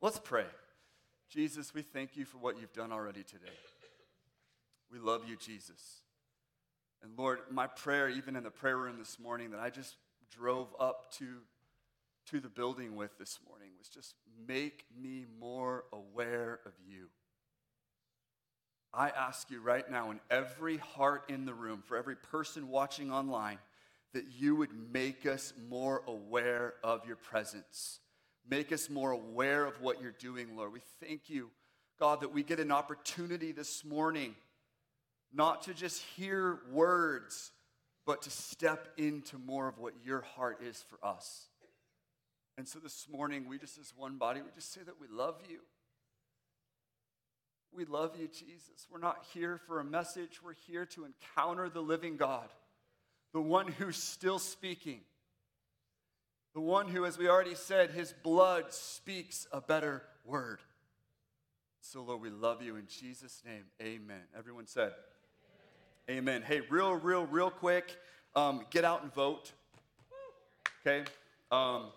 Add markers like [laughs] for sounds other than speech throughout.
Let's pray. Jesus, we thank you for what you've done already today. We love you, Jesus. And Lord, my prayer, even in the prayer room this morning, that I just drove up to, to the building with this morning, was just make me more aware of you. I ask you right now, in every heart in the room, for every person watching online, that you would make us more aware of your presence. Make us more aware of what you're doing, Lord. We thank you, God, that we get an opportunity this morning not to just hear words, but to step into more of what your heart is for us. And so this morning, we just, as one body, we just say that we love you. We love you, Jesus. We're not here for a message, we're here to encounter the living God, the one who's still speaking, the one who, as we already said, his blood speaks a better word. So, Lord, we love you in Jesus' name. Amen. Everyone said, Amen. Hey, real, real, real quick, um, get out and vote. Okay? Um,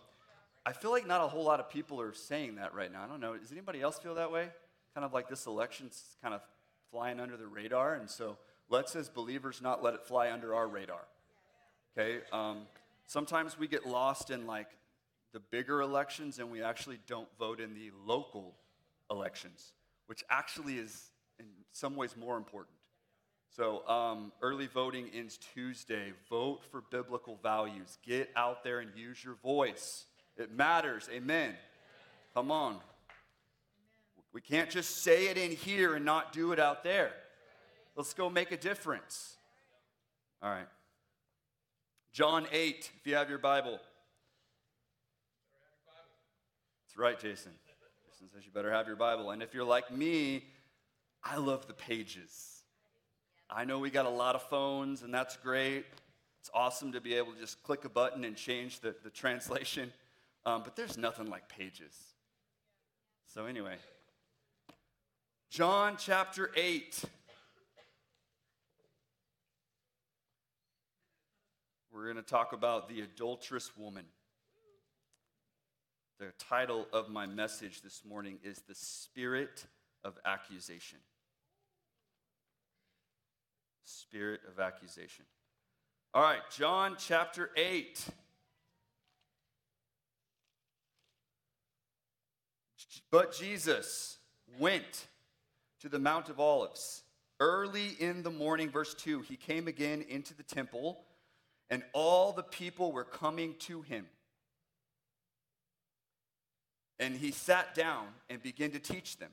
I feel like not a whole lot of people are saying that right now. I don't know. Does anybody else feel that way? kind of like this election's kind of flying under the radar. And so let's, as believers, not let it fly under our radar. Okay? Um, sometimes we get lost in like the bigger elections and we actually don't vote in the local elections, which actually is in some ways more important. So, um, early voting ends Tuesday. Vote for biblical values. Get out there and use your voice. It matters. Amen. Come on. We can't just say it in here and not do it out there. Let's go make a difference. All right. John 8, if you have your Bible. That's right, Jason. Jason says you better have your Bible. And if you're like me, I love the pages. I know we got a lot of phones, and that's great. It's awesome to be able to just click a button and change the, the translation. [laughs] Um, but there's nothing like pages. So, anyway, John chapter 8. We're going to talk about the adulterous woman. The title of my message this morning is The Spirit of Accusation. Spirit of Accusation. All right, John chapter 8. But Jesus went to the Mount of Olives. Early in the morning, verse 2, he came again into the temple, and all the people were coming to him. And he sat down and began to teach them.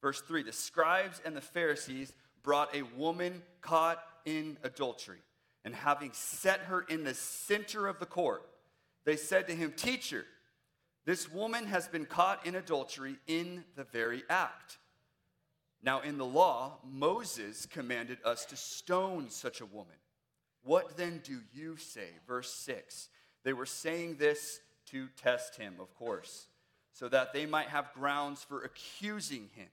Verse 3 The scribes and the Pharisees brought a woman caught in adultery, and having set her in the center of the court, they said to him, Teacher, this woman has been caught in adultery in the very act. Now, in the law, Moses commanded us to stone such a woman. What then do you say? Verse 6. They were saying this to test him, of course, so that they might have grounds for accusing him.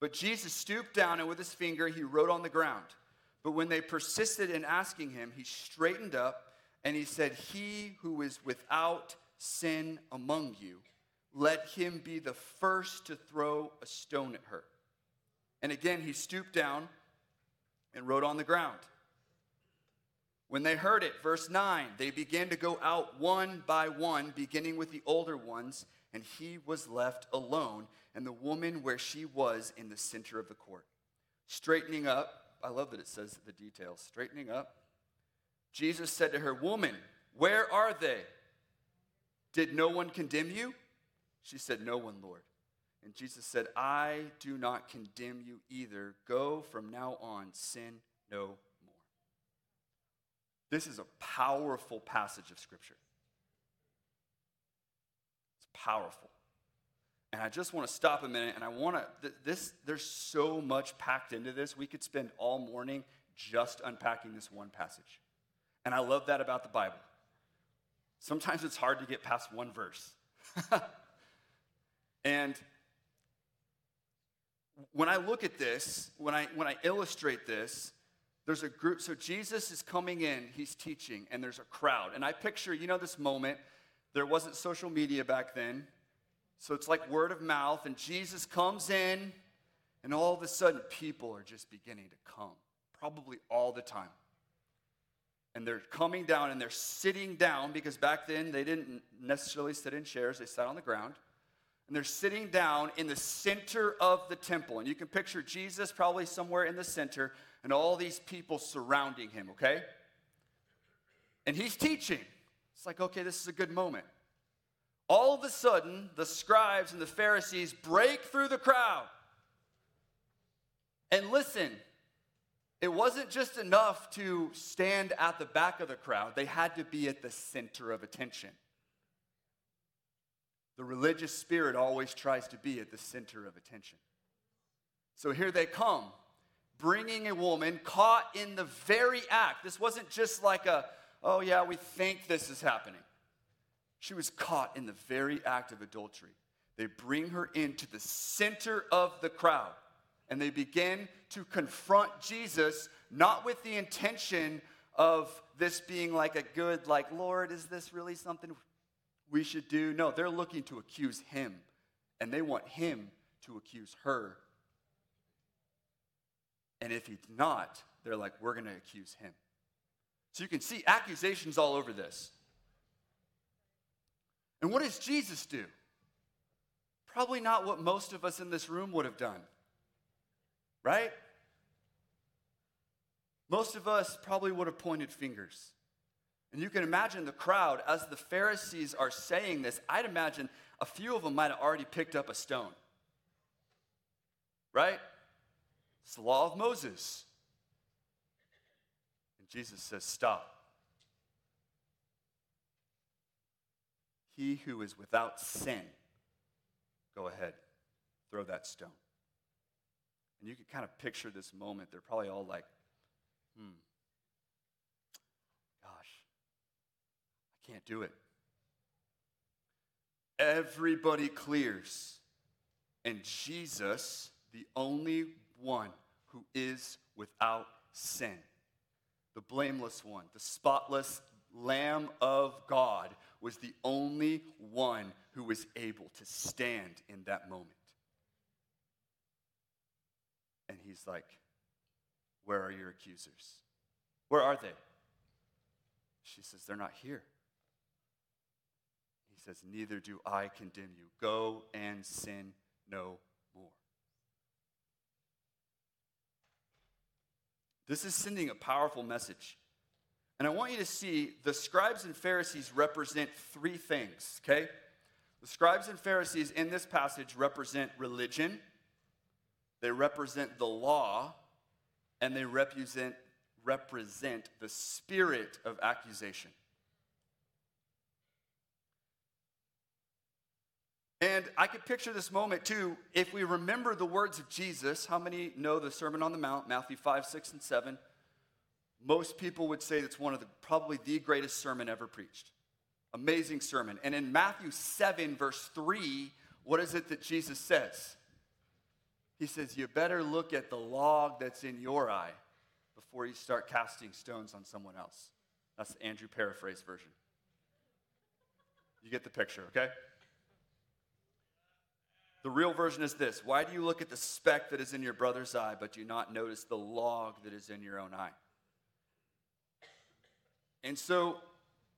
But Jesus stooped down and with his finger he wrote on the ground. But when they persisted in asking him, he straightened up and he said, He who is without sin among you, let him be the first to throw a stone at her. And again, he stooped down and wrote on the ground. When they heard it, verse 9, they began to go out one by one, beginning with the older ones, and he was left alone, and the woman where she was in the center of the court. Straightening up, I love that it says the details. Straightening up, Jesus said to her, Woman, where are they? Did no one condemn you? She said, No one, Lord. And Jesus said, I do not condemn you either. Go from now on, sin no. This is a powerful passage of Scripture. It's powerful. And I just want to stop a minute and I want to, this, there's so much packed into this. We could spend all morning just unpacking this one passage. And I love that about the Bible. Sometimes it's hard to get past one verse. [laughs] and when I look at this, when I, when I illustrate this, there's a group. So Jesus is coming in, he's teaching, and there's a crowd. And I picture, you know, this moment. There wasn't social media back then. So it's like word of mouth, and Jesus comes in, and all of a sudden, people are just beginning to come, probably all the time. And they're coming down and they're sitting down because back then they didn't necessarily sit in chairs, they sat on the ground. And they're sitting down in the center of the temple. And you can picture Jesus probably somewhere in the center and all these people surrounding him, okay? And he's teaching. It's like, okay, this is a good moment. All of a sudden, the scribes and the Pharisees break through the crowd. And listen, it wasn't just enough to stand at the back of the crowd, they had to be at the center of attention. The religious spirit always tries to be at the center of attention. So here they come, bringing a woman caught in the very act. This wasn't just like a, oh yeah, we think this is happening. She was caught in the very act of adultery. They bring her into the center of the crowd and they begin to confront Jesus, not with the intention of this being like a good, like, Lord, is this really something we should do. No, they're looking to accuse him, and they want him to accuse her. And if he's not, they're like, we're going to accuse him. So you can see accusations all over this. And what does Jesus do? Probably not what most of us in this room would have done, right? Most of us probably would have pointed fingers. And you can imagine the crowd as the Pharisees are saying this. I'd imagine a few of them might have already picked up a stone. Right? It's the law of Moses. And Jesus says, Stop. He who is without sin, go ahead, throw that stone. And you can kind of picture this moment. They're probably all like, hmm, gosh, I Can't do it. Everybody clears. And Jesus, the only one who is without sin, the blameless one, the spotless Lamb of God, was the only one who was able to stand in that moment. And he's like, Where are your accusers? Where are they? She says, They're not here He says, Neither do I condemn you. Go and sin no more. This is sending a powerful message. And I want you to see the scribes and Pharisees represent three things, okay? The scribes and Pharisees in this passage represent religion, they represent the law, and they represent, represent the spirit of accusation. And I could picture this moment too. If we remember the words of Jesus, how many know the Sermon on the Mount, Matthew 5, 6, and 7? Most people would say it's one of the probably the greatest sermon ever preached. Amazing sermon. And in Matthew 7, verse 3, what is it that Jesus says? He says, You better look at the log that's in your eye before you start casting stones on someone else. That's the Andrew paraphrase version. You get the picture, okay? The real version is this Why do you look at the speck that is in your brother's eye, but do not notice the log that is in your own eye? And so,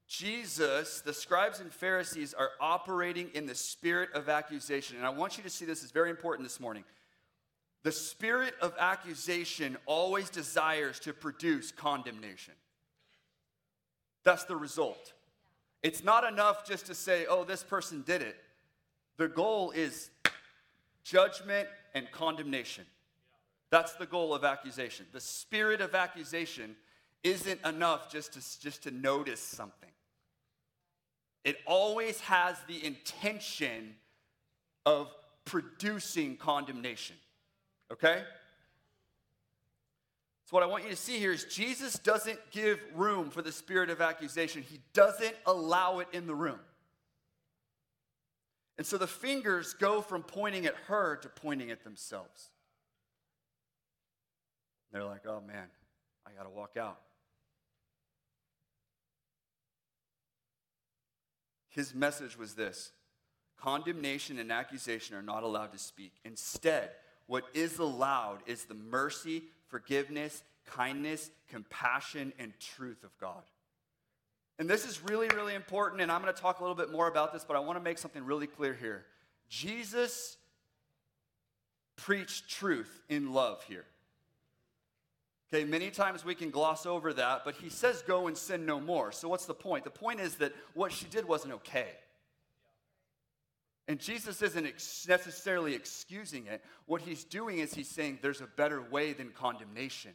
Jesus, the scribes and Pharisees are operating in the spirit of accusation. And I want you to see this is very important this morning. The spirit of accusation always desires to produce condemnation. That's the result. It's not enough just to say, oh, this person did it. The goal is judgment and condemnation. That's the goal of accusation. The spirit of accusation isn't enough just to, just to notice something, it always has the intention of producing condemnation. Okay? So, what I want you to see here is Jesus doesn't give room for the spirit of accusation, He doesn't allow it in the room. And so the fingers go from pointing at her to pointing at themselves. They're like, oh man, I got to walk out. His message was this condemnation and accusation are not allowed to speak. Instead, what is allowed is the mercy, forgiveness, kindness, compassion, and truth of God. And this is really, really important, and I'm going to talk a little bit more about this, but I want to make something really clear here. Jesus preached truth in love here. Okay, many times we can gloss over that, but he says, Go and sin no more. So, what's the point? The point is that what she did wasn't okay. And Jesus isn't ex- necessarily excusing it. What he's doing is he's saying there's a better way than condemnation.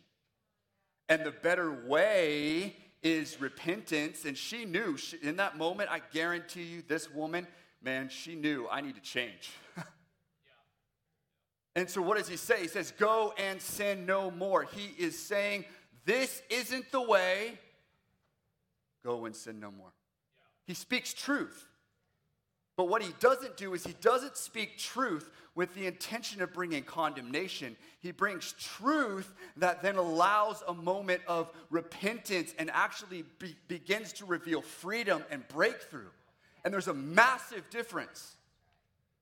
And the better way is repentance. And she knew she, in that moment, I guarantee you, this woman, man, she knew I need to change. [laughs] and so what does he say? He says, Go and sin no more. He is saying, This isn't the way. Go and sin no more. He speaks truth. But what he doesn't do is he doesn't speak truth with the intention of bringing condemnation. He brings truth that then allows a moment of repentance and actually be, begins to reveal freedom and breakthrough. And there's a massive difference.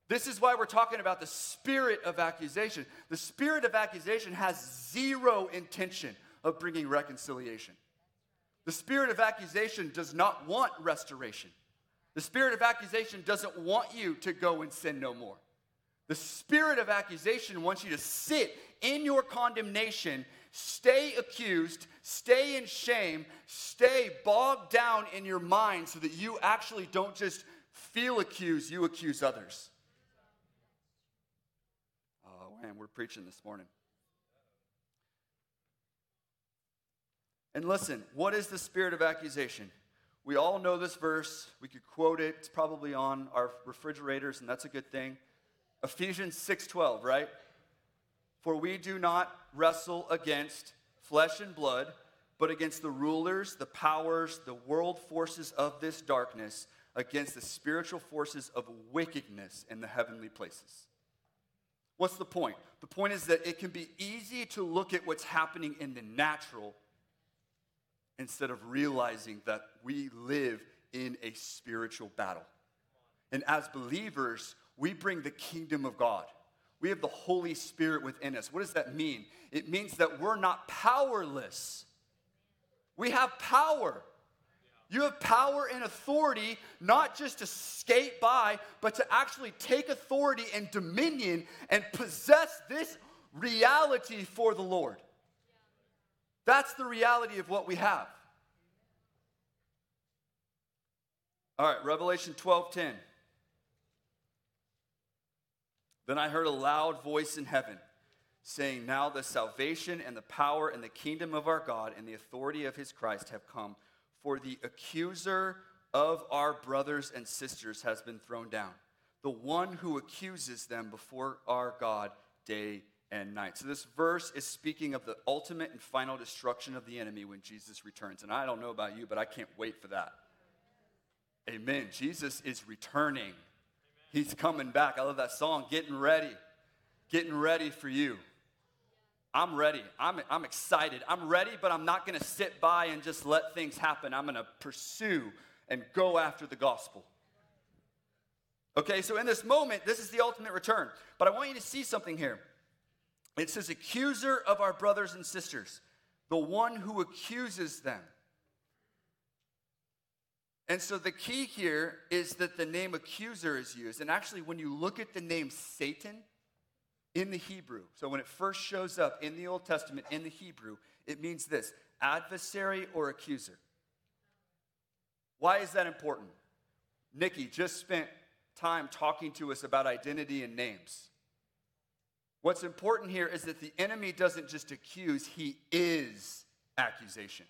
This is why we're talking about the spirit of accusation. The spirit of accusation has zero intention of bringing reconciliation. The spirit of accusation does not want restoration. The spirit of accusation doesn't want you to go and sin no more. The spirit of accusation wants you to sit in your condemnation, stay accused, stay in shame, stay bogged down in your mind so that you actually don't just feel accused, you accuse others. Oh, man, we're preaching this morning. And listen, what is the spirit of accusation? We all know this verse. We could quote it. It's probably on our refrigerators, and that's a good thing. Ephesians 6:12, right? For we do not wrestle against flesh and blood, but against the rulers, the powers, the world forces of this darkness, against the spiritual forces of wickedness in the heavenly places. What's the point? The point is that it can be easy to look at what's happening in the natural instead of realizing that we live in a spiritual battle. And as believers, we bring the kingdom of God. We have the Holy Spirit within us. What does that mean? It means that we're not powerless. We have power. You have power and authority not just to skate by, but to actually take authority and dominion and possess this reality for the Lord. That's the reality of what we have. All right, Revelation 12:10. Then I heard a loud voice in heaven saying, Now the salvation and the power and the kingdom of our God and the authority of his Christ have come, for the accuser of our brothers and sisters has been thrown down, the one who accuses them before our God day and night. So, this verse is speaking of the ultimate and final destruction of the enemy when Jesus returns. And I don't know about you, but I can't wait for that. Amen. Jesus is returning. He's coming back. I love that song, Getting Ready. Getting ready for you. I'm ready. I'm, I'm excited. I'm ready, but I'm not going to sit by and just let things happen. I'm going to pursue and go after the gospel. Okay, so in this moment, this is the ultimate return. But I want you to see something here. It says, accuser of our brothers and sisters, the one who accuses them. And so the key here is that the name accuser is used. And actually, when you look at the name Satan in the Hebrew, so when it first shows up in the Old Testament in the Hebrew, it means this adversary or accuser. Why is that important? Nikki just spent time talking to us about identity and names. What's important here is that the enemy doesn't just accuse, he is accusation.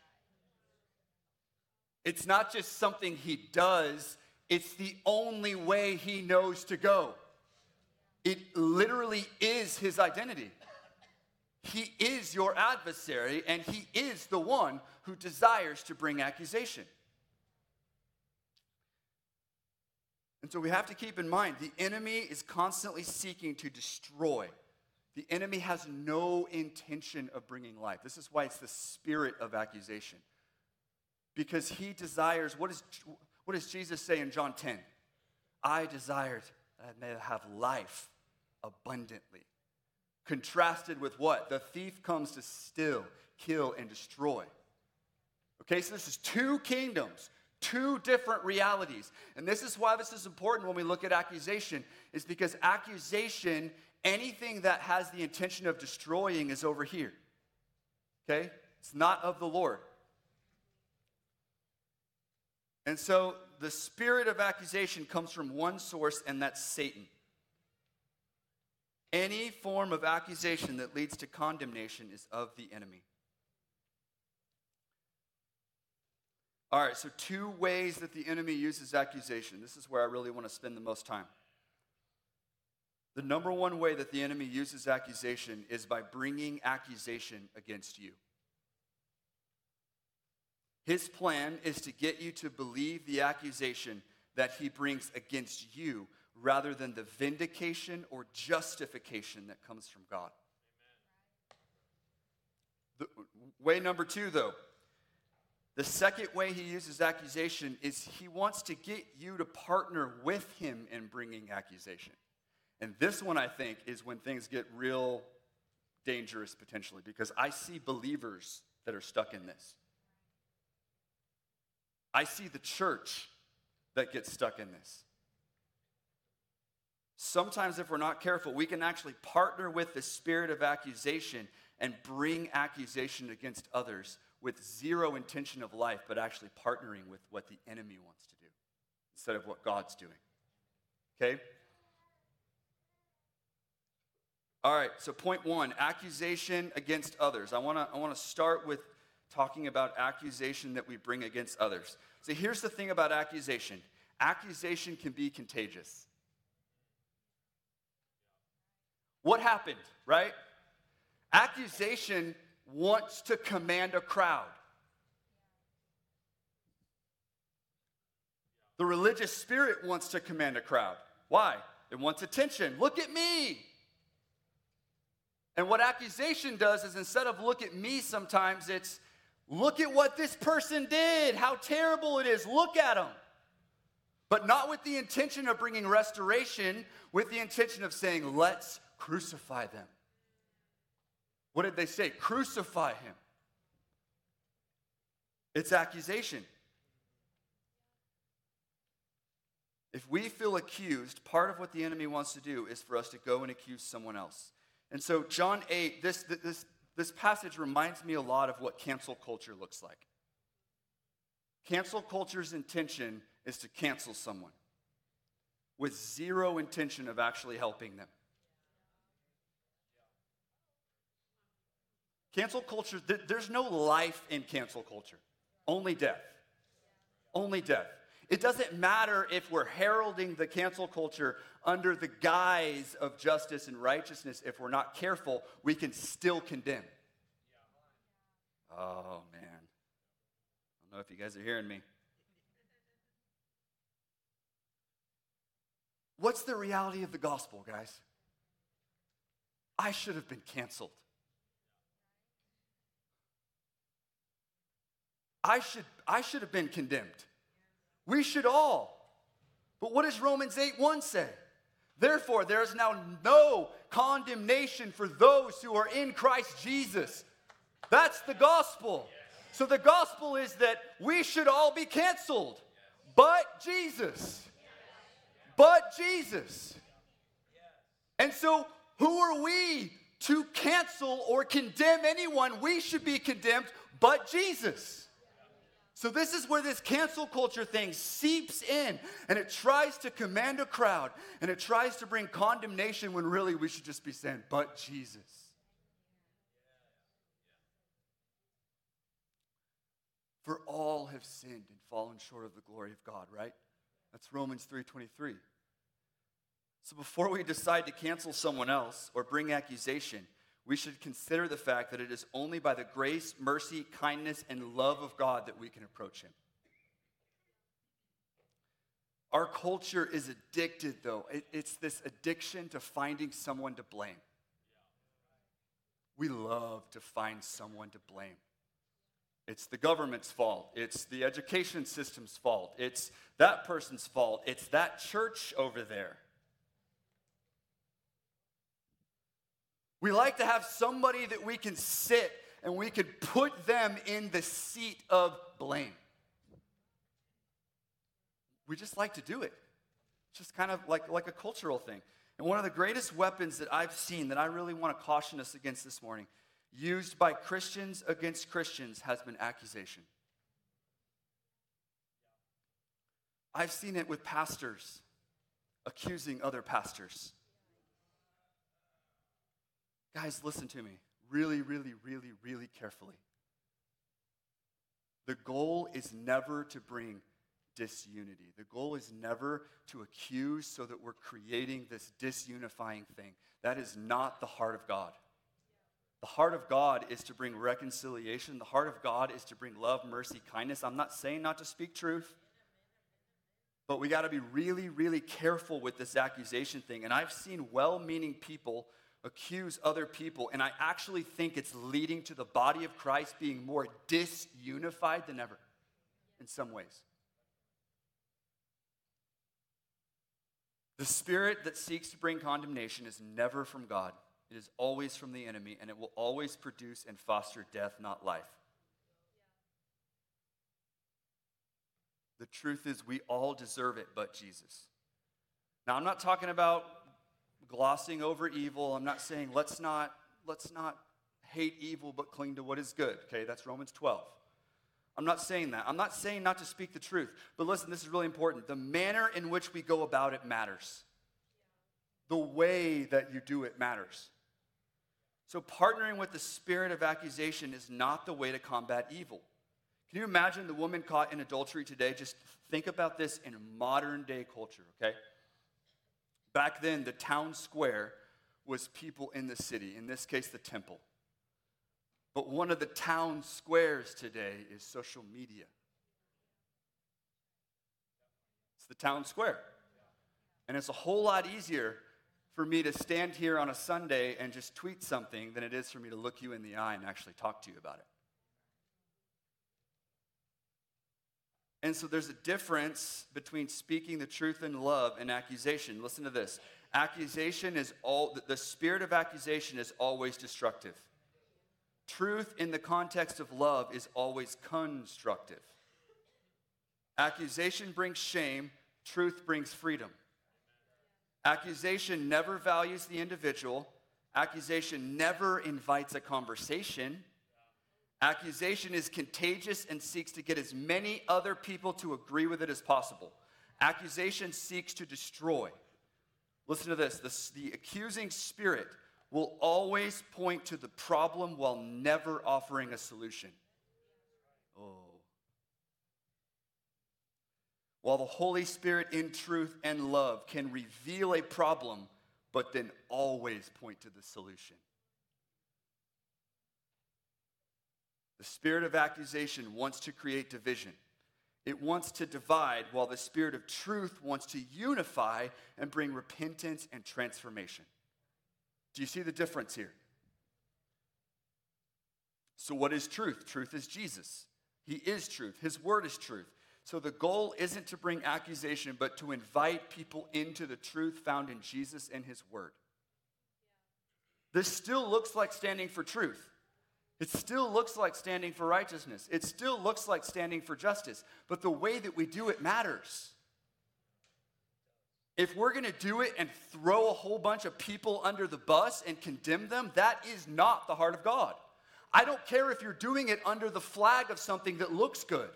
It's not just something he does, it's the only way he knows to go. It literally is his identity. He is your adversary, and he is the one who desires to bring accusation. And so we have to keep in mind the enemy is constantly seeking to destroy. The enemy has no intention of bringing life. This is why it's the spirit of accusation because he desires, what, is, what does Jesus say in John 10? I desired that I may have life abundantly. Contrasted with what? The thief comes to steal, kill, and destroy. Okay, so this is two kingdoms, two different realities. And this is why this is important when we look at accusation, is because accusation, anything that has the intention of destroying, is over here. Okay? It's not of the Lord. And so the spirit of accusation comes from one source, and that's Satan. Any form of accusation that leads to condemnation is of the enemy. All right, so two ways that the enemy uses accusation. This is where I really want to spend the most time. The number one way that the enemy uses accusation is by bringing accusation against you. His plan is to get you to believe the accusation that he brings against you rather than the vindication or justification that comes from God. The, way number two, though, the second way he uses accusation is he wants to get you to partner with him in bringing accusation. And this one, I think, is when things get real dangerous potentially because I see believers that are stuck in this. I see the church that gets stuck in this. Sometimes, if we're not careful, we can actually partner with the spirit of accusation and bring accusation against others with zero intention of life, but actually partnering with what the enemy wants to do instead of what God's doing. Okay? All right, so point one accusation against others. I wanna, I wanna start with talking about accusation that we bring against others. So here's the thing about accusation accusation can be contagious. What happened, right? Accusation wants to command a crowd. The religious spirit wants to command a crowd. Why? It wants attention. Look at me. And what accusation does is instead of look at me, sometimes it's look at what this person did, how terrible it is, look at them. But not with the intention of bringing restoration, with the intention of saying, let's crucify them. What did they say? Crucify him. It's accusation. If we feel accused, part of what the enemy wants to do is for us to go and accuse someone else. And so, John 8, this, this, this passage reminds me a lot of what cancel culture looks like. Cancel culture's intention is to cancel someone with zero intention of actually helping them. Cancel culture, there's no life in cancel culture, only death. Only death. It doesn't matter if we're heralding the cancel culture under the guise of justice and righteousness. If we're not careful, we can still condemn. Oh, man. I don't know if you guys are hearing me. What's the reality of the gospel, guys? I should have been canceled. I should, I should have been condemned. We should all. But what does Romans 8 1 say? Therefore, there is now no condemnation for those who are in Christ Jesus. That's the gospel. So the gospel is that we should all be canceled, but Jesus. But Jesus. And so, who are we to cancel or condemn anyone? We should be condemned, but Jesus. So, this is where this cancel culture thing seeps in and it tries to command a crowd and it tries to bring condemnation when really we should just be saying, but Jesus. For all have sinned and fallen short of the glory of God, right? That's Romans 3:23. So before we decide to cancel someone else or bring accusation, we should consider the fact that it is only by the grace, mercy, kindness, and love of God that we can approach Him. Our culture is addicted, though. it's this addiction to finding someone to blame. We love to find someone to blame. It's the government's fault. It's the education system's fault. It's that person's fault. It's that church over there. We like to have somebody that we can sit and we can put them in the seat of blame. We just like to do it. Just kind of like, like a cultural thing. And one of the greatest weapons that I've seen that I really want to caution us against this morning, used by Christians against Christians, has been accusation. I've seen it with pastors accusing other pastors. Guys, listen to me really, really, really, really carefully. The goal is never to bring disunity. The goal is never to accuse so that we're creating this disunifying thing. That is not the heart of God. The heart of God is to bring reconciliation. The heart of God is to bring love, mercy, kindness. I'm not saying not to speak truth, but we got to be really, really careful with this accusation thing. And I've seen well meaning people accuse other people, and I actually think it's leading to the body of Christ being more disunified than ever in some ways. The spirit that seeks to bring condemnation is never from God. It is always from the enemy, and it will always produce and foster death, not life. The truth is, we all deserve it but Jesus. Now, I'm not talking about glossing over evil. I'm not saying let's not, let's not hate evil but cling to what is good. Okay, that's Romans 12. I'm not saying that. I'm not saying not to speak the truth. But listen, this is really important. The manner in which we go about it matters. The way that you do it matters. So, partnering with the spirit of accusation is not the way to combat evil. Can you imagine the woman caught in adultery today? Just think about this in modern day culture, okay? Back then, the town square was people in the city, in this case, the temple. But one of the town squares today is social media. It's the town square. And it's a whole lot easier for me to stand here on a Sunday and just tweet something than it is for me to look you in the eye and actually talk to you about it. And so there's a difference between speaking the truth in love and accusation. Listen to this. Accusation is all the spirit of accusation is always destructive. Truth in the context of love is always constructive. Accusation brings shame, truth brings freedom. Accusation never values the individual. Accusation never invites a conversation. Accusation is contagious and seeks to get as many other people to agree with it as possible. Accusation seeks to destroy. Listen to this the, the accusing spirit will always point to the problem while never offering a solution. Oh. While the Holy Spirit, in truth and love, can reveal a problem, but then always point to the solution. The spirit of accusation wants to create division. It wants to divide, while the spirit of truth wants to unify and bring repentance and transformation. Do you see the difference here? So, what is truth? Truth is Jesus. He is truth. His word is truth. So, the goal isn't to bring accusation, but to invite people into the truth found in Jesus and his word. This still looks like standing for truth. It still looks like standing for righteousness. It still looks like standing for justice. But the way that we do it matters. If we're going to do it and throw a whole bunch of people under the bus and condemn them, that is not the heart of God. I don't care if you're doing it under the flag of something that looks good.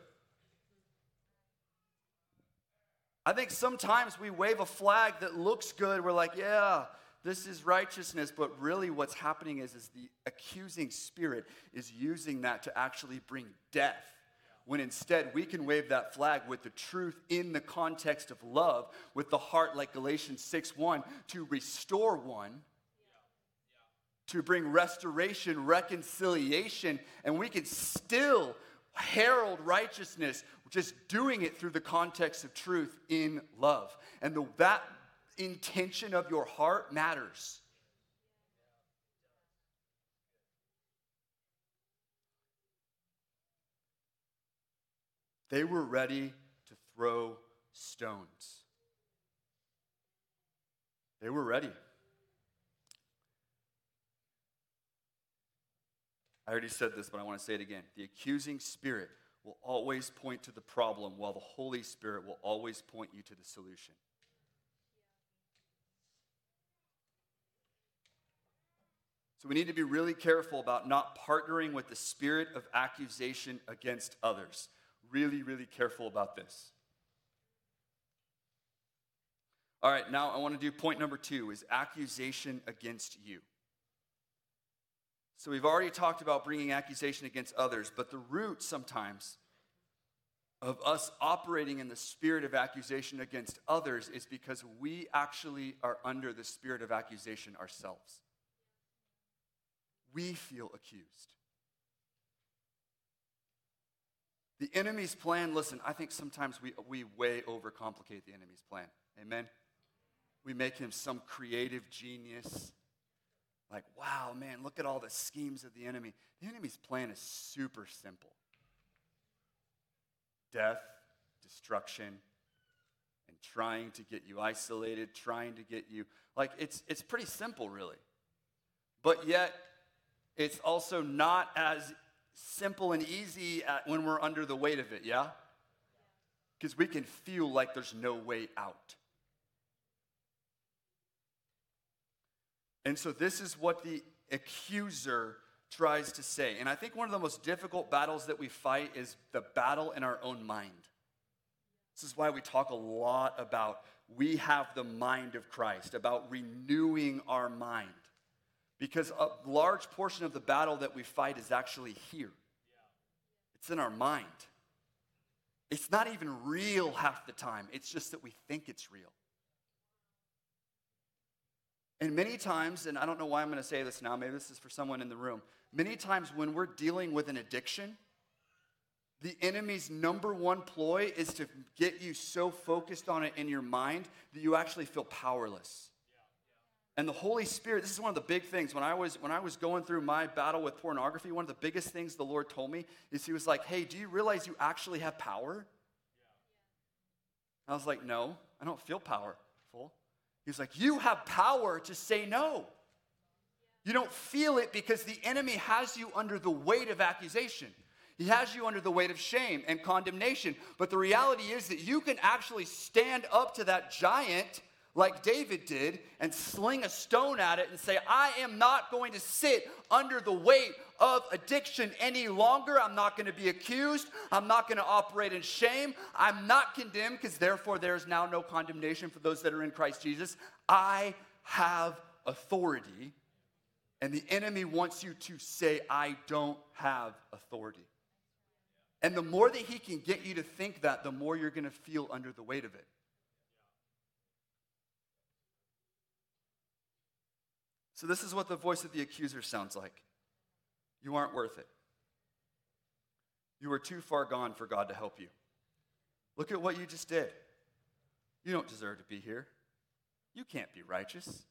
I think sometimes we wave a flag that looks good. We're like, yeah, this is righteousness, but really what's happening is, is the accusing spirit is using that to actually bring death. When instead we can wave that flag with the truth in the context of love, with the heart, like Galatians 6 1, to restore one, to bring restoration, reconciliation, and we can still herald righteousness, just doing it through the context of truth in love. And the, that intention of your heart matters. They were ready to throw stones. They were ready. I already said this, but I want to say it again. The accusing spirit will always point to the problem, while the Holy Spirit will always point you to the solution. So we need to be really careful about not partnering with the spirit of accusation against others. Really, really careful about this. All right, now I want to do point number two is accusation against you. So we've already talked about bringing accusation against others, but the root sometimes of us operating in the spirit of accusation against others is because we actually are under the spirit of accusation ourselves. We feel accused. The enemy's plan, listen, I think sometimes we, we way overcomplicate the enemy's plan. Amen? We make him some creative genius like, wow, man, look at all the schemes of the enemy. The enemy's plan is super simple death, destruction, and trying to get you isolated, trying to get you. Like, it's, it's pretty simple, really. But yet, it's also not as simple and easy when we're under the weight of it, yeah? Because we can feel like there's no way out. And so this is what the accuser tries to say. And I think one of the most difficult battles that we fight is the battle in our own mind. This is why we talk a lot about we have the mind of Christ, about renewing our mind. Because a large portion of the battle that we fight is actually here. It's in our mind. It's not even real half the time, it's just that we think it's real. And many times, and I don't know why I'm going to say this now, maybe this is for someone in the room. Many times when we're dealing with an addiction, the enemy's number one ploy is to get you so focused on it in your mind that you actually feel powerless. And the Holy Spirit, this is one of the big things. When I was when I was going through my battle with pornography, one of the biggest things the Lord told me is He was like, "Hey, do you realize you actually have power?" I was like, "No, I don't feel powerful." He was like, You have power to say no. You don't feel it because the enemy has you under the weight of accusation. He has you under the weight of shame and condemnation. But the reality is that you can actually stand up to that giant like David did and sling a stone at it and say, I am not going to sit under the weight of addiction any longer. I'm not going to be accused. I'm not going to operate in shame. I'm not condemned because therefore there is now no condemnation for those that are in Christ Jesus. I have authority. And the enemy wants you to say, I don't have authority. And the more that he can get you to think that, the more you're going to feel under the weight of it. So, this is what the voice of the accuser sounds like You aren't worth it. You are too far gone for God to help you. Look at what you just did. You don't deserve to be here. You can't be righteous.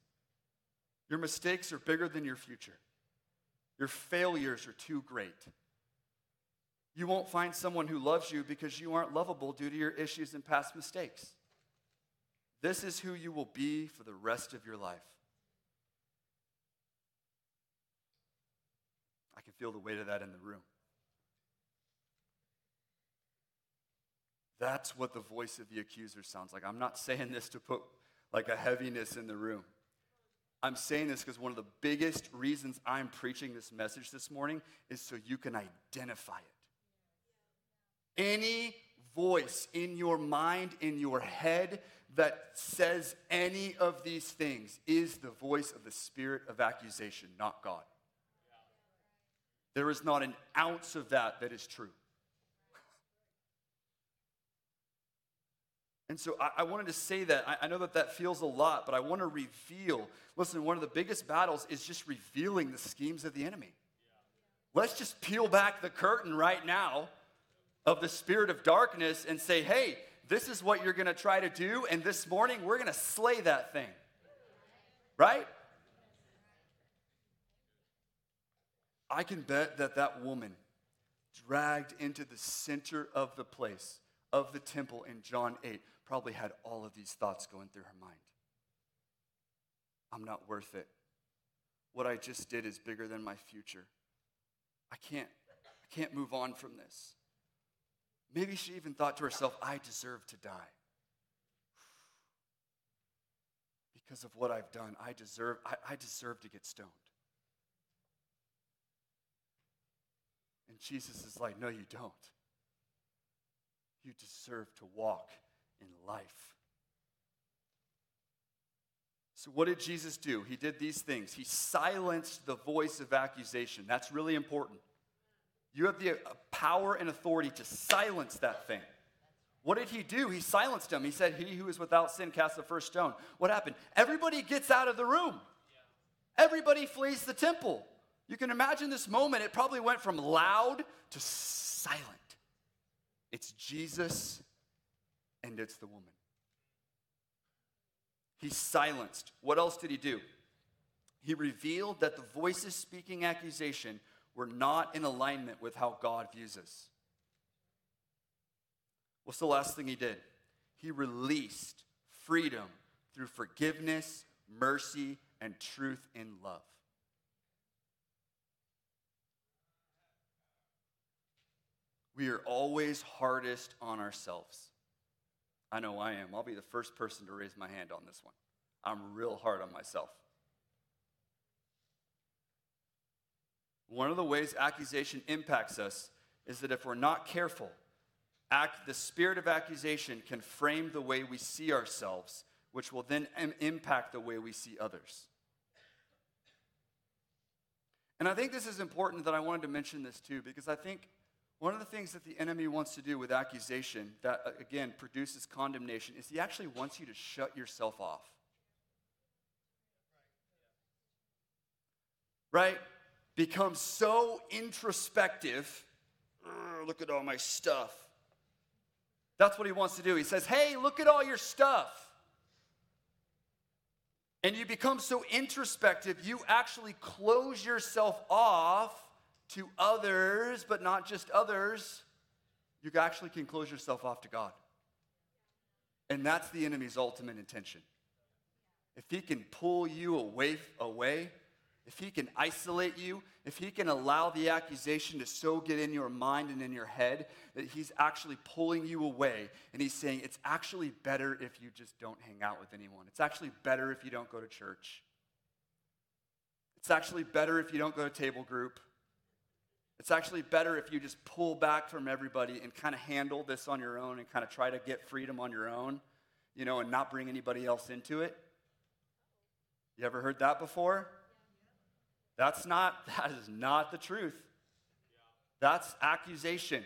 Your mistakes are bigger than your future. Your failures are too great. You won't find someone who loves you because you aren't lovable due to your issues and past mistakes. This is who you will be for the rest of your life. I can feel the weight of that in the room. That's what the voice of the accuser sounds like. I'm not saying this to put like a heaviness in the room. I'm saying this because one of the biggest reasons I'm preaching this message this morning is so you can identify it. Any voice in your mind, in your head, that says any of these things is the voice of the spirit of accusation, not God. There is not an ounce of that that is true. And so I, I, wanted to say that. I, I know that that feels a lot, but I want to reveal. Listen, one of the biggest battles is just revealing the schemes of the enemy. Let's just peel back the curtain right now of the spirit of darkness and say, hey, this is what you're going to try to do, and this morning we're going to slay that thing. Right? I can bet that that woman dragged into the center of the place, of the temple in John 8, probably had all of these thoughts going through her mind. I'm not worth it. What I just did is bigger than my future. I can't, I can't move on from this. Maybe she even thought to herself, I deserve to die. Because of what I've done, I deserve, I, I deserve to get stoned. And Jesus is like, No, you don't. You deserve to walk in life. So, what did Jesus do? He did these things. He silenced the voice of accusation. That's really important. You have the uh, power and authority to silence that thing. What did he do? He silenced him. He said, He who is without sin cast the first stone. What happened? Everybody gets out of the room, everybody flees the temple. You can imagine this moment. It probably went from loud to silent. It's Jesus and it's the woman. He silenced. What else did he do? He revealed that the voices speaking accusation were not in alignment with how God views us. What's the last thing he did? He released freedom through forgiveness, mercy, and truth in love. We are always hardest on ourselves. I know I am. I'll be the first person to raise my hand on this one. I'm real hard on myself. One of the ways accusation impacts us is that if we're not careful, act, the spirit of accusation can frame the way we see ourselves, which will then Im- impact the way we see others. And I think this is important that I wanted to mention this too, because I think one of the things that the enemy wants to do with accusation, that uh, again produces condemnation, is he actually wants you to shut yourself off. Right? Become so introspective. Look at all my stuff. That's what he wants to do. He says, Hey, look at all your stuff. And you become so introspective, you actually close yourself off to others, but not just others, you actually can close yourself off to God. And that's the enemy's ultimate intention. If he can pull you away, away, if he can isolate you, if he can allow the accusation to so get in your mind and in your head that he's actually pulling you away and he's saying, it's actually better if you just don't hang out with anyone. It's actually better if you don't go to church. It's actually better if you don't go to table group. It's actually better if you just pull back from everybody and kind of handle this on your own and kind of try to get freedom on your own, you know, and not bring anybody else into it. You ever heard that before? That's not, [laughs] that is not the truth. That's accusation.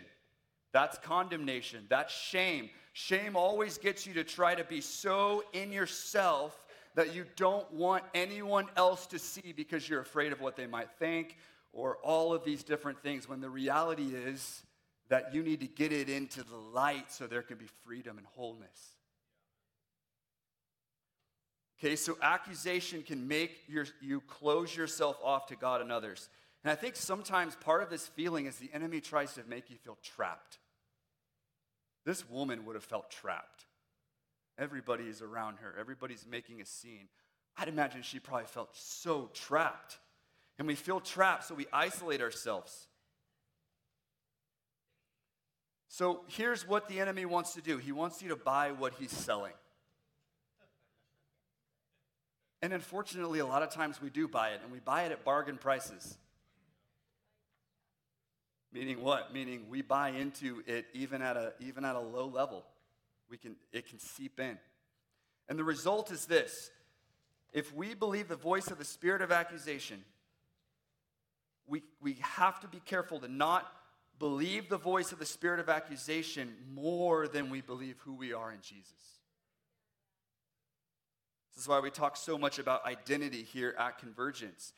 That's condemnation. That's shame. Shame always gets you to try to be so in yourself that you don't want anyone else to see because you're afraid of what they might think or all of these different things when the reality is that you need to get it into the light so there can be freedom and wholeness. Okay, so accusation can make your, you close yourself off to God and others. And I think sometimes part of this feeling is the enemy tries to make you feel trapped. This woman would have felt trapped. Everybody is around her, everybody's making a scene. I'd imagine she probably felt so trapped. And we feel trapped, so we isolate ourselves. So here's what the enemy wants to do he wants you to buy what he's selling. And unfortunately, a lot of times we do buy it, and we buy it at bargain prices. Meaning what? Meaning we buy into it even at a, even at a low level. We can, it can seep in. And the result is this if we believe the voice of the spirit of accusation, we, we have to be careful to not believe the voice of the spirit of accusation more than we believe who we are in Jesus. This is why we talk so much about identity here at Convergence.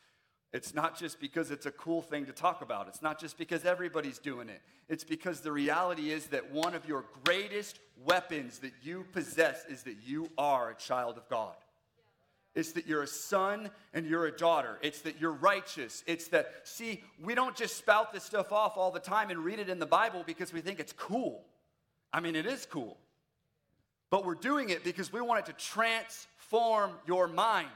It's not just because it's a cool thing to talk about. It's not just because everybody's doing it. It's because the reality is that one of your greatest weapons that you possess is that you are a child of God. It's that you're a son and you're a daughter. It's that you're righteous. It's that, see, we don't just spout this stuff off all the time and read it in the Bible because we think it's cool. I mean, it is cool. But we're doing it because we want it to transform your mind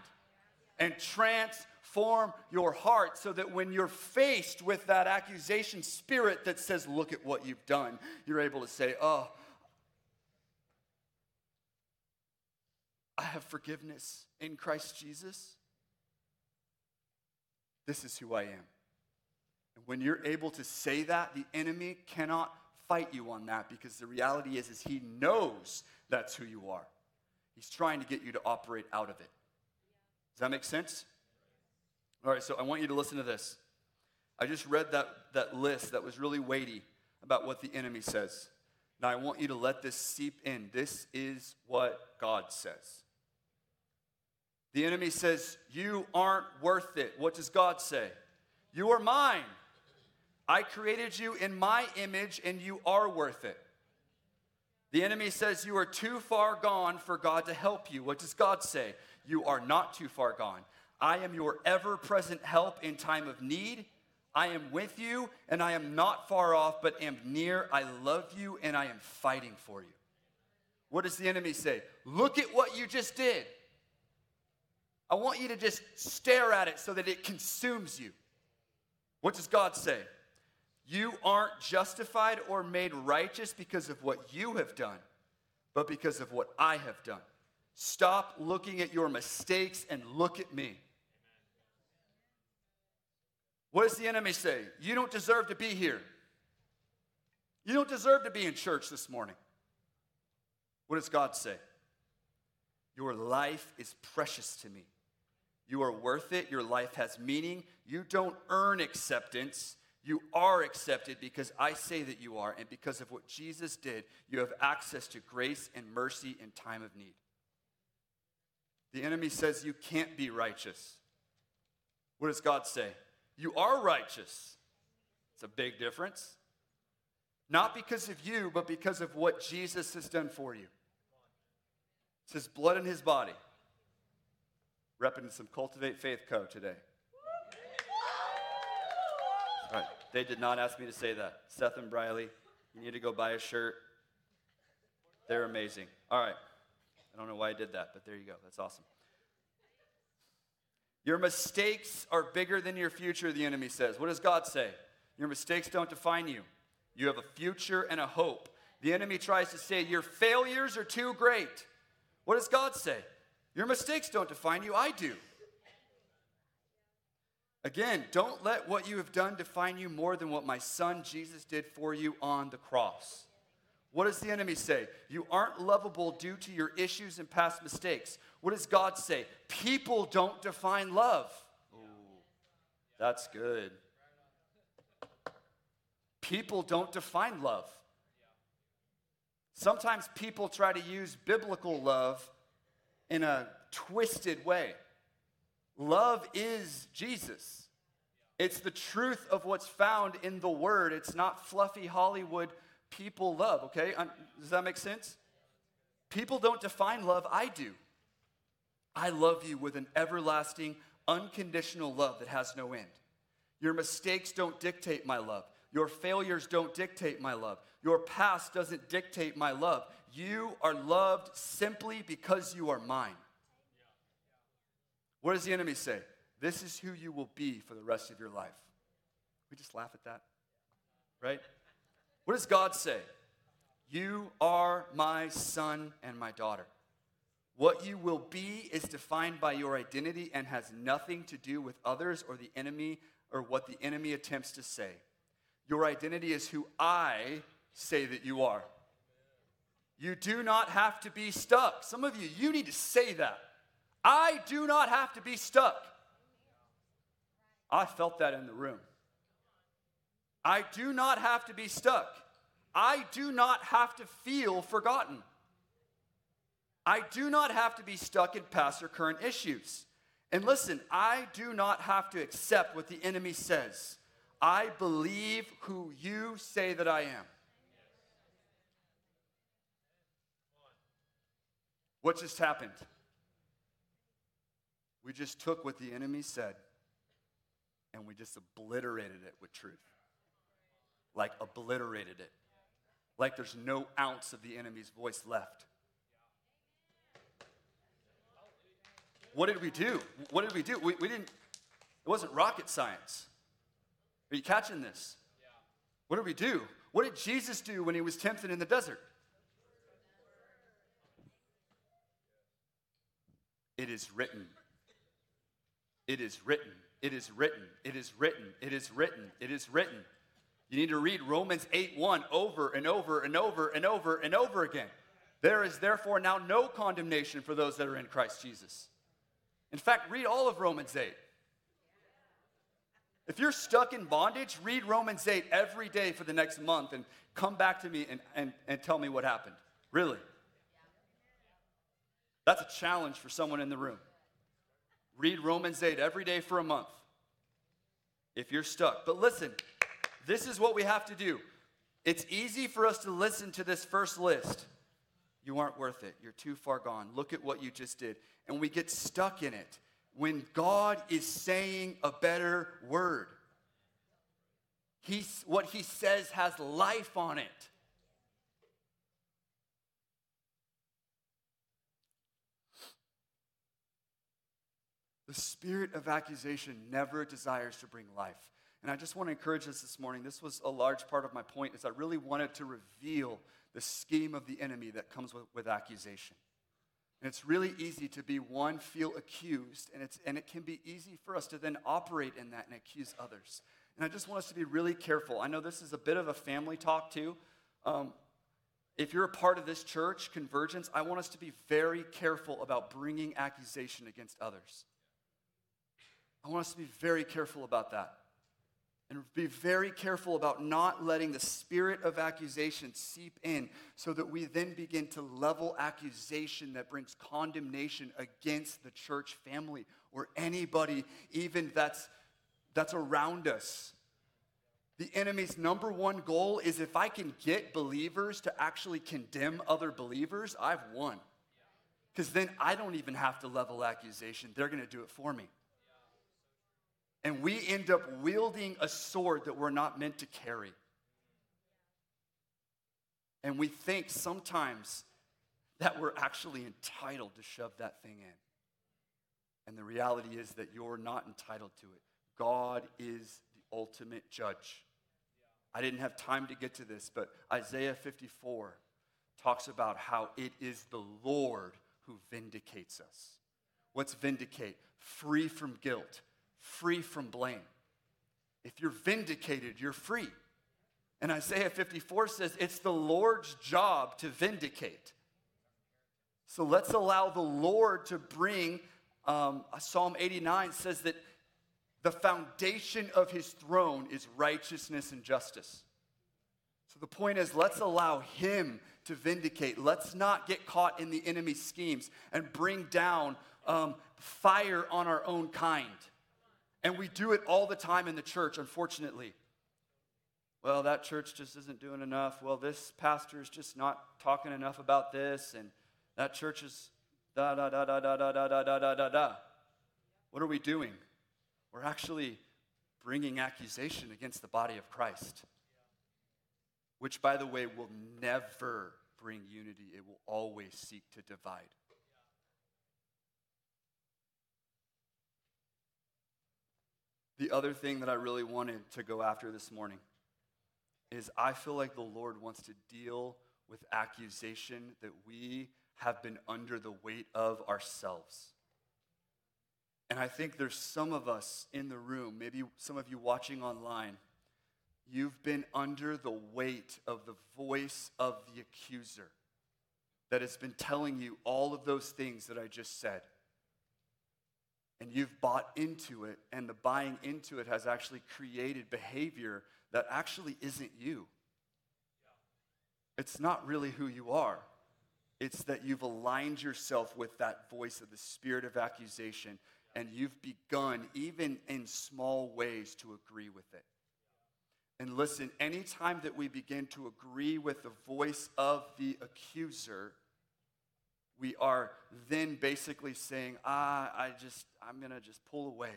and transform your heart so that when you're faced with that accusation spirit that says, Look at what you've done, you're able to say, Oh, I have forgiveness in Christ Jesus. This is who I am. And when you're able to say that, the enemy cannot fight you on that because the reality is, is he knows that's who you are. He's trying to get you to operate out of it. Does that make sense? All right, so I want you to listen to this. I just read that, that list that was really weighty about what the enemy says. Now I want you to let this seep in. This is what God says. The enemy says, You aren't worth it. What does God say? You are mine. I created you in my image, and you are worth it. The enemy says you are too far gone for God to help you. What does God say? You are not too far gone. I am your ever present help in time of need. I am with you, and I am not far off, but am near. I love you, and I am fighting for you. What does the enemy say? Look at what you just did. I want you to just stare at it so that it consumes you. What does God say? You aren't justified or made righteous because of what you have done, but because of what I have done. Stop looking at your mistakes and look at me. What does the enemy say? You don't deserve to be here. You don't deserve to be in church this morning. What does God say? Your life is precious to me. You are worth it. Your life has meaning. You don't earn acceptance. You are accepted because I say that you are, and because of what Jesus did, you have access to grace and mercy in time of need. The enemy says you can't be righteous. What does God say? You are righteous. It's a big difference. Not because of you, but because of what Jesus has done for you. It's his blood in his body. Repping some Cultivate Faith Co. today. All right. They did not ask me to say that. Seth and Briley, you need to go buy a shirt. They're amazing. All right. I don't know why I did that, but there you go. That's awesome. Your mistakes are bigger than your future, the enemy says. What does God say? Your mistakes don't define you. You have a future and a hope. The enemy tries to say your failures are too great. What does God say? Your mistakes don't define you, I do. Again, don't let what you have done define you more than what my son Jesus did for you on the cross. What does the enemy say? You aren't lovable due to your issues and past mistakes. What does God say? People don't define love. Ooh, that's good. People don't define love. Sometimes people try to use biblical love in a twisted way. Love is Jesus. It's the truth of what's found in the Word. It's not fluffy Hollywood people love, okay? Does that make sense? People don't define love, I do. I love you with an everlasting, unconditional love that has no end. Your mistakes don't dictate my love. Your failures don't dictate my love. Your past doesn't dictate my love. You are loved simply because you are mine. What does the enemy say? This is who you will be for the rest of your life. We just laugh at that, right? What does God say? You are my son and my daughter. What you will be is defined by your identity and has nothing to do with others or the enemy or what the enemy attempts to say. Your identity is who I say that you are. You do not have to be stuck. Some of you, you need to say that. I do not have to be stuck. I felt that in the room. I do not have to be stuck. I do not have to feel forgotten. I do not have to be stuck in past or current issues. And listen, I do not have to accept what the enemy says. I believe who you say that I am. What just happened? We just took what the enemy said and we just obliterated it with truth. Like, obliterated it. Like, there's no ounce of the enemy's voice left. What did we do? What did we do? We, we didn't. It wasn't rocket science. Are you catching this? What did we do? What did Jesus do when he was tempted in the desert? It is written. It is written. It is written. It is written. It is written. It is written. You need to read Romans 8 1 over and over and over and over and over again. There is therefore now no condemnation for those that are in Christ Jesus. In fact, read all of Romans 8. If you're stuck in bondage, read Romans 8 every day for the next month and come back to me and, and, and tell me what happened. Really. That's a challenge for someone in the room. Read Romans 8 every day for a month if you're stuck. But listen, this is what we have to do. It's easy for us to listen to this first list. You aren't worth it. You're too far gone. Look at what you just did. And we get stuck in it when God is saying a better word. He's, what he says has life on it. The spirit of accusation never desires to bring life. And I just want to encourage us this morning. This was a large part of my point is I really wanted to reveal the scheme of the enemy that comes with, with accusation. And it's really easy to be one, feel accused, and, it's, and it can be easy for us to then operate in that and accuse others. And I just want us to be really careful. I know this is a bit of a family talk too. Um, if you're a part of this church, Convergence, I want us to be very careful about bringing accusation against others. I want us to be very careful about that. And be very careful about not letting the spirit of accusation seep in so that we then begin to level accusation that brings condemnation against the church family or anybody, even that's, that's around us. The enemy's number one goal is if I can get believers to actually condemn other believers, I've won. Because then I don't even have to level accusation, they're going to do it for me and we end up wielding a sword that we're not meant to carry. And we think sometimes that we're actually entitled to shove that thing in. And the reality is that you're not entitled to it. God is the ultimate judge. I didn't have time to get to this, but Isaiah 54 talks about how it is the Lord who vindicates us. What's vindicate? Free from guilt, free from blame. If you're vindicated, you're free. And Isaiah 54 says it's the Lord's job to vindicate. So let's allow the Lord to bring, um, Psalm 89 says that the foundation of his throne is righteousness and justice. So the point is, let's allow him to vindicate. Let's not get caught in the enemy's schemes and bring down um, fire on our own kind. And we do it all the time in the church, unfortunately. Well, that church just isn't doing enough. Well, this pastor is just not talking enough about this. And that church is da da da da da da da da da da da. What are we doing? We're actually bringing accusation against the body of Christ, which, by the way, will never bring unity. It will always seek to divide. The other thing that I really wanted to go after this morning is I feel like the Lord wants to deal with accusation that we have been under the weight of ourselves. And I think there's some of us in the room, maybe some of you watching online, you've been under the weight of the voice of the accuser that has been telling you all of those things that I just said and you've bought into it, and the buying into it has actually created behavior that actually isn't you. It's not really who you are. It's that you've aligned yourself with that voice of the spirit of accusation, and you've begun, even in small ways, to agree with it. And listen, anytime that we begin to agree with the voice of the accuser, we are then basically saying, ah, I just, I'm going to just pull away.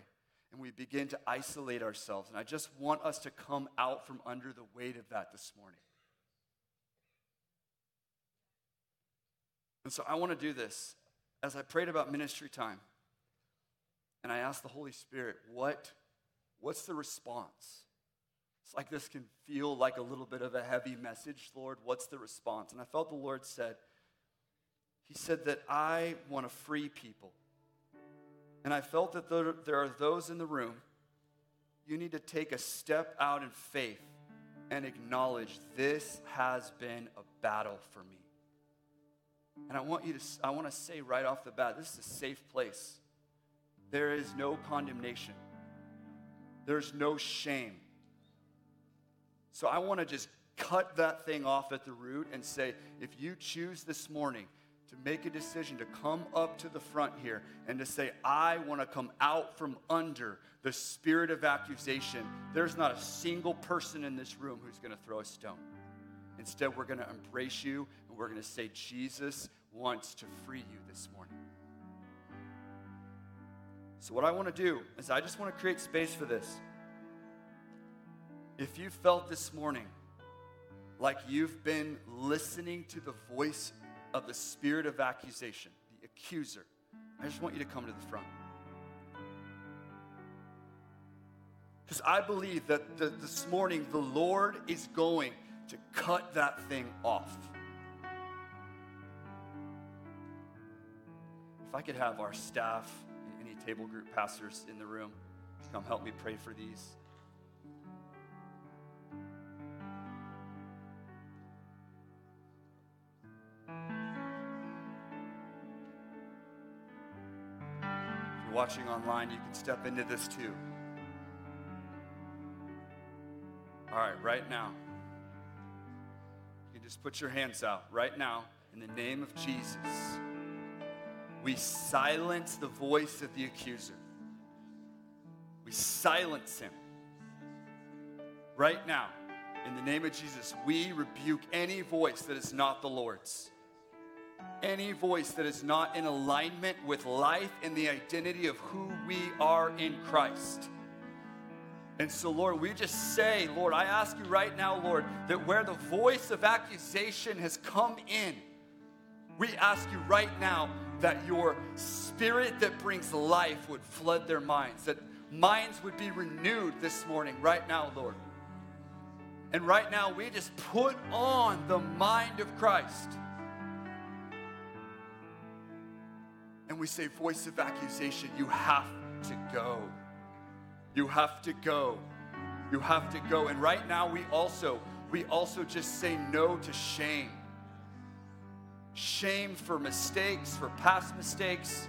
And we begin to isolate ourselves. And I just want us to come out from under the weight of that this morning. And so I want to do this. As I prayed about ministry time, And I asked the Holy Spirit, what, what's the response? It's like this can feel like a little bit of a heavy message, Lord. What's the response? And I felt the Lord said, He said that I want to free people. And I felt that there, are those in the room, you need to take a step out in faith and acknowledge this has been a battle for me. And I want you to I want to say right off the bat, this is a safe place. There is no condemnation. There's no shame. So I want to just cut that thing off at the root and say if you choose this morning to make a decision to come up to the front here and to say, I want to come out from under the spirit of accusation, there's not a single person in this room who's going to throw a stone. Instead, we're going to embrace you and we're going to say, Jesus wants to free you this morning. So, what I want to do is, I just want to create space for this. If you felt this morning like you've been listening to the voice of the spirit of accusation, the accuser, I just want you to come to the front. Because I believe that the, this morning the Lord is going to cut that thing off. If I could have our staff and any table group pastors in the room come help me pray for these. Watching online, you can step into this too. All right, right now. You can just put your hands out right now in the name of Jesus we silence the voice of the accuser. We silence him. Right now, in the name of Jesus, we rebuke any voice that is not the Lord's. Any voice that is not in alignment with life and the identity of who we are in Christ. And so, Lord, we just say, Lord, I ask you right now, Lord, that where the voice of accusation has come in, we ask you right now that your spirit that brings life would flood their minds, that minds would be renewed this morning, right now, Lord. And right now, we just put on the mind of Christ. And we say, voice of accusation, you have to go. You have to go. You have to go. And right now, we also, we also just say no to shame shame for mistakes, for past mistakes.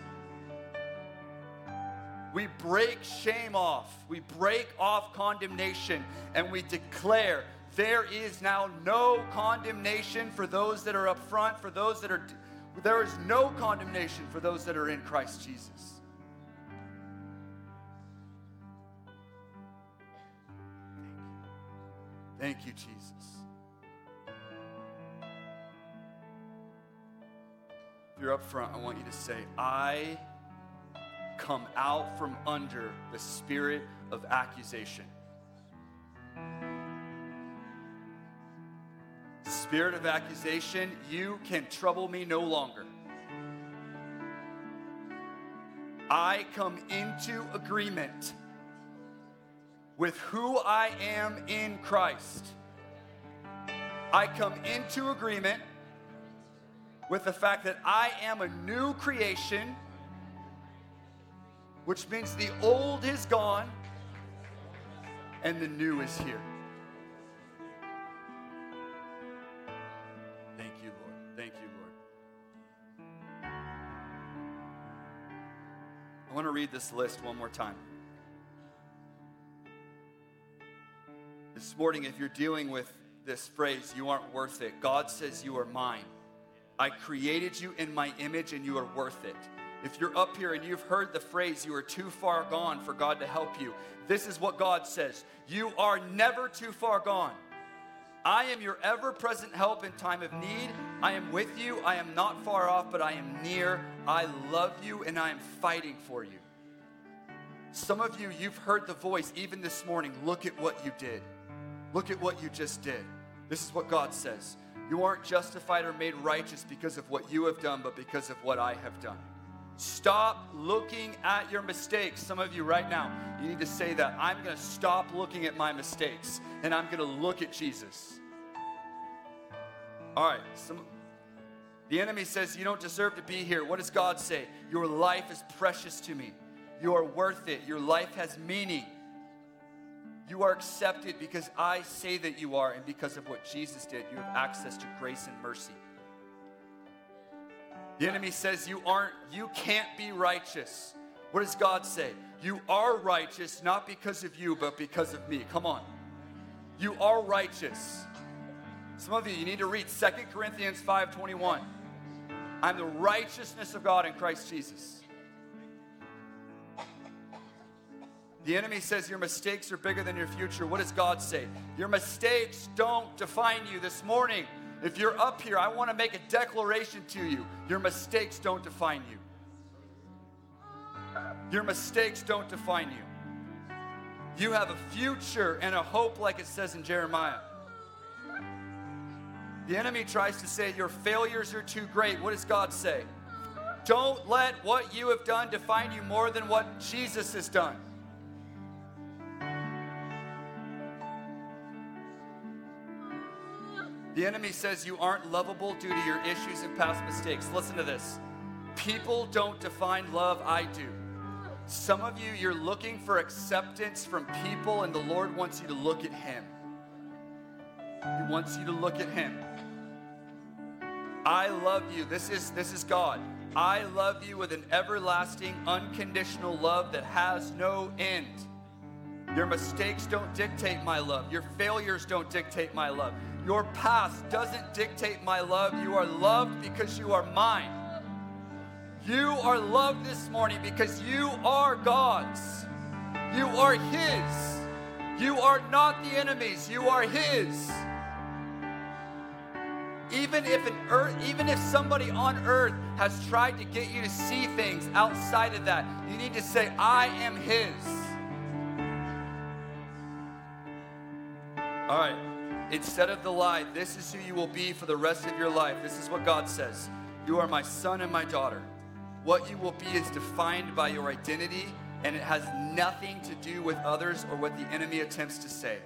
We break shame off. We break off condemnation and we declare there is now no condemnation for those that are up front, for those that are, there is no condemnation for those that are in Christ Jesus. Thank you, Jesus. If you're up front, I want you to say, I come out from under the spirit of accusation. Spirit of accusation, you can trouble me no longer. I come into agreement with who I am in Christ. I come into agreement with the fact that I am a new creation, which means the old is gone and the new is here. Want to read this list one more time. This morning, if you're dealing with this phrase, you aren't worth it, God says you are mine. I created you in my image and you are worth it. If you're up here and you've heard the phrase, you are too far gone for God to help you, this is what God says You are never too far gone. I am your ever present help in time of need. I am with you. I am not far off, but I am near. I love you and I am fighting for you. Some of you, you've heard the voice even this morning. Look at what you did. Look at what you just did. This is what God says. You aren't justified or made righteous because of what you have done, but because of what I have done. Stop looking at your mistakes. Some of you right now, you need to say that. I'm going to stop looking at my mistakes and I'm going to look at Jesus. All right, some, the enemy says you don't deserve to be here. What does God say? Your life is precious to me. You are worth it. Your life has meaning. You are accepted because I say that you are, and because of what Jesus did, you have access to grace and mercy. The enemy says you aren't, you can't be righteous. What does God say? You are righteous not because of you, but because of me. Come on. You are righteous. Some of you, you need to read Second Corinthians 5:21. I'm the righteousness of God in Christ Jesus. The enemy says your mistakes are bigger than your future. What does God say? Your mistakes don't define you. This morning, if you're up here, I want to make a declaration to you. Your mistakes don't define you. Your mistakes don't define you. You have a future and a hope, like it says in Jeremiah. The enemy tries to say your failures are too great. What does God say? Don't let what you have done define you more than what Jesus has done. The enemy says you aren't lovable due to your issues and past mistakes. Listen to this. People don't define love, I do. Some of you, you're looking for acceptance from people, and the Lord wants you to look at Him. He wants you to look at Him. I love you. This is, this is God. I love you with an everlasting, unconditional love that has no end. Your mistakes don't dictate my love. Your failures don't dictate my love. Your past doesn't dictate my love. You are loved because you are mine. You are loved this morning because you are God's. You are His. You are not the enemy's. You are His. Even if an earth, even if somebody on earth has tried to get you to see things outside of that, you need to say, I am His. All right. Instead of the lie, this is who you will be for the rest of your life. This is what God says You are my son and my daughter. What you will be is defined by your identity, and it has nothing to do with others or what the enemy attempts to say.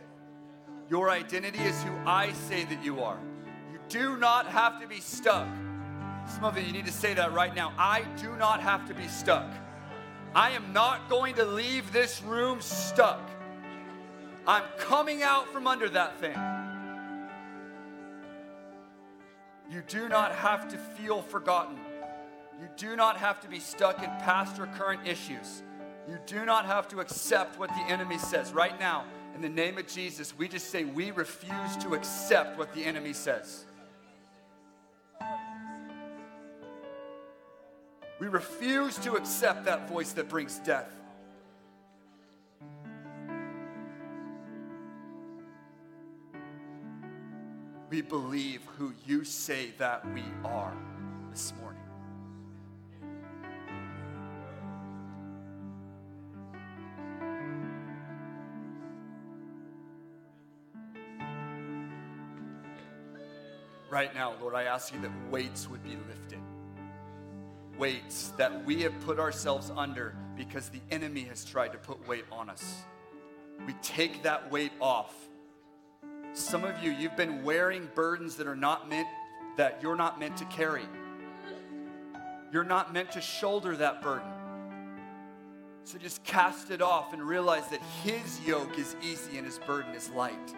Your identity is who I say that you are. You do not have to be stuck. Some of you, you need to say that right now. I do not have to be stuck. I am not going to leave this room stuck. I'm coming out from under that thing. You do not have to feel forgotten. You do not have to be stuck in past or current issues. You do not have to accept what the enemy says. Right now, in the name of Jesus, we just say we refuse to accept what the enemy says. We refuse to accept that voice that brings death. We believe who you say that we are this morning. Right now, Lord, I ask you that weights would be lifted. Weights that we have put ourselves under because the enemy has tried to put weight on us. We take that weight off some of you, you've been wearing burdens that are not meant, that you're not meant to carry. You're not meant to shoulder that burden. So just cast it off and realize that His yoke is easy and His burden is light.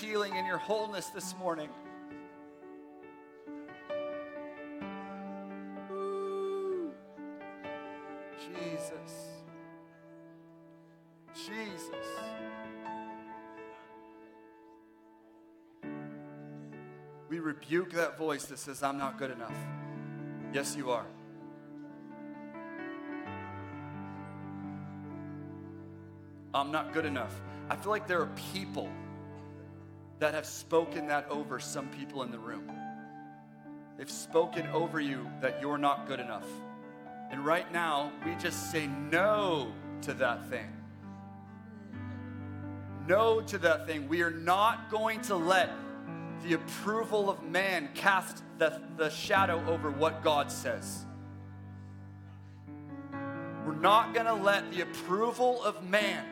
Healing and your wholeness this morning. Jesus. Jesus. We rebuke that voice that says, I'm not good enough. Yes, you are. I'm not good enough. I feel like there are people that have spoken that over some people in the room. They've spoken over you that you're not good enough. And right now, we just say no to that thing. No to that thing. We are not going to let the approval of man cast the, the shadow over what God says. We're not going to let the approval of man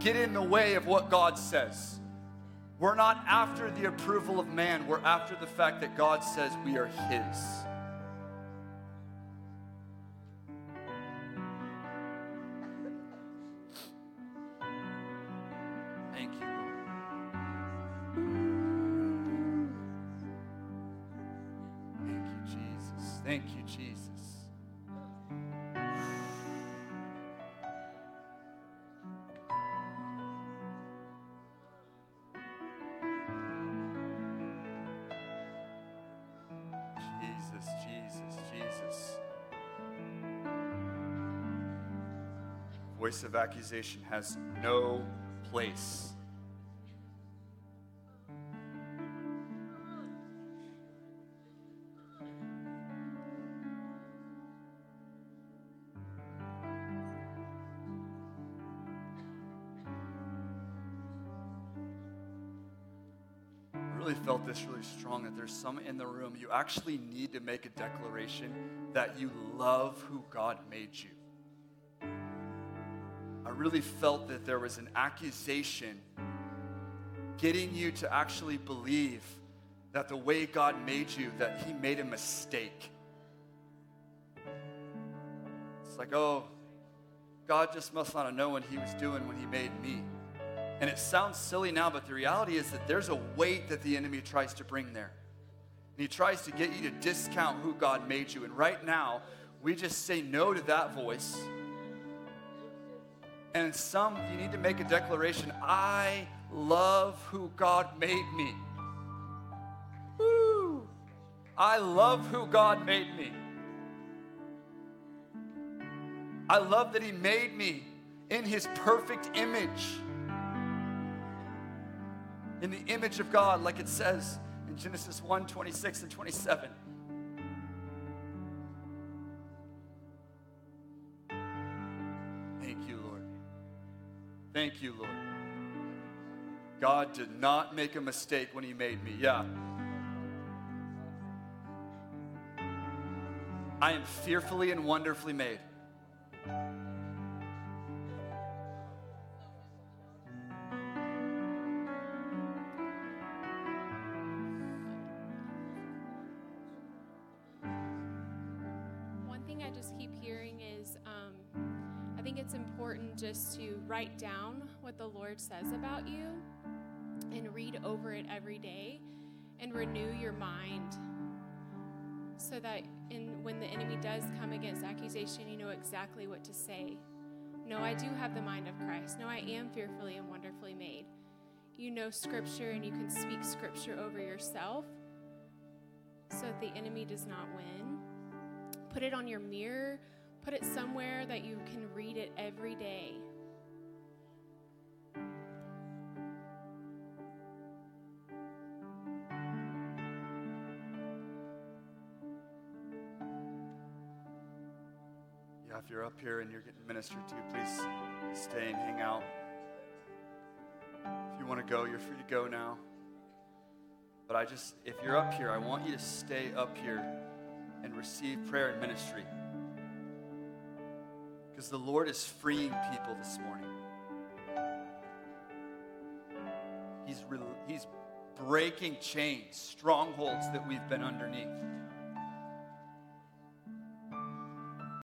get in the way of what God says. We're not after the approval of man, we're after the fact that God says we are His. Thank you, Lord. Thank you, Jesus. Thank you, Jesus. Voice of accusation has no place. I really felt this really strong that there's some in the room. You actually need to make a declaration that you love who God made you. Really felt that there was an accusation getting you to actually believe that the way God made you, that He made a mistake. It's like, oh, God just must not have known what He was doing when He made me. And it sounds silly now, but the reality is that there's a weight that the enemy tries to bring there. And he tries to get you to discount who God made you. And right now, we just say no to that voice. And some, you need to make a declaration I love who God made me. Woo! I love who God made me. I love that He made me in His perfect image in the image of God, like it says in Genesis 1 26 and 27. Thank you, Lord. God did not make a mistake when He made me. Yeah. I am fearfully and wonderfully made. Write down what the Lord says about you and read over it every day and renew your mind so that in, when the enemy does come against accusation, you know exactly what to say. No, I do have the mind of Christ. No, I am fearfully and wonderfully made. You know Scripture and you can speak Scripture over yourself so that the enemy does not win. Put it on your mirror, put it somewhere that you can read it every day. If you're up here and you're getting ministered to, please stay and hang out. If you want to go, you're free to go now. But I just, if you're up here, I want you to stay up here and receive prayer and ministry. Because the Lord is freeing people this morning. He's, re- he's breaking chains, strongholds that we've been underneath.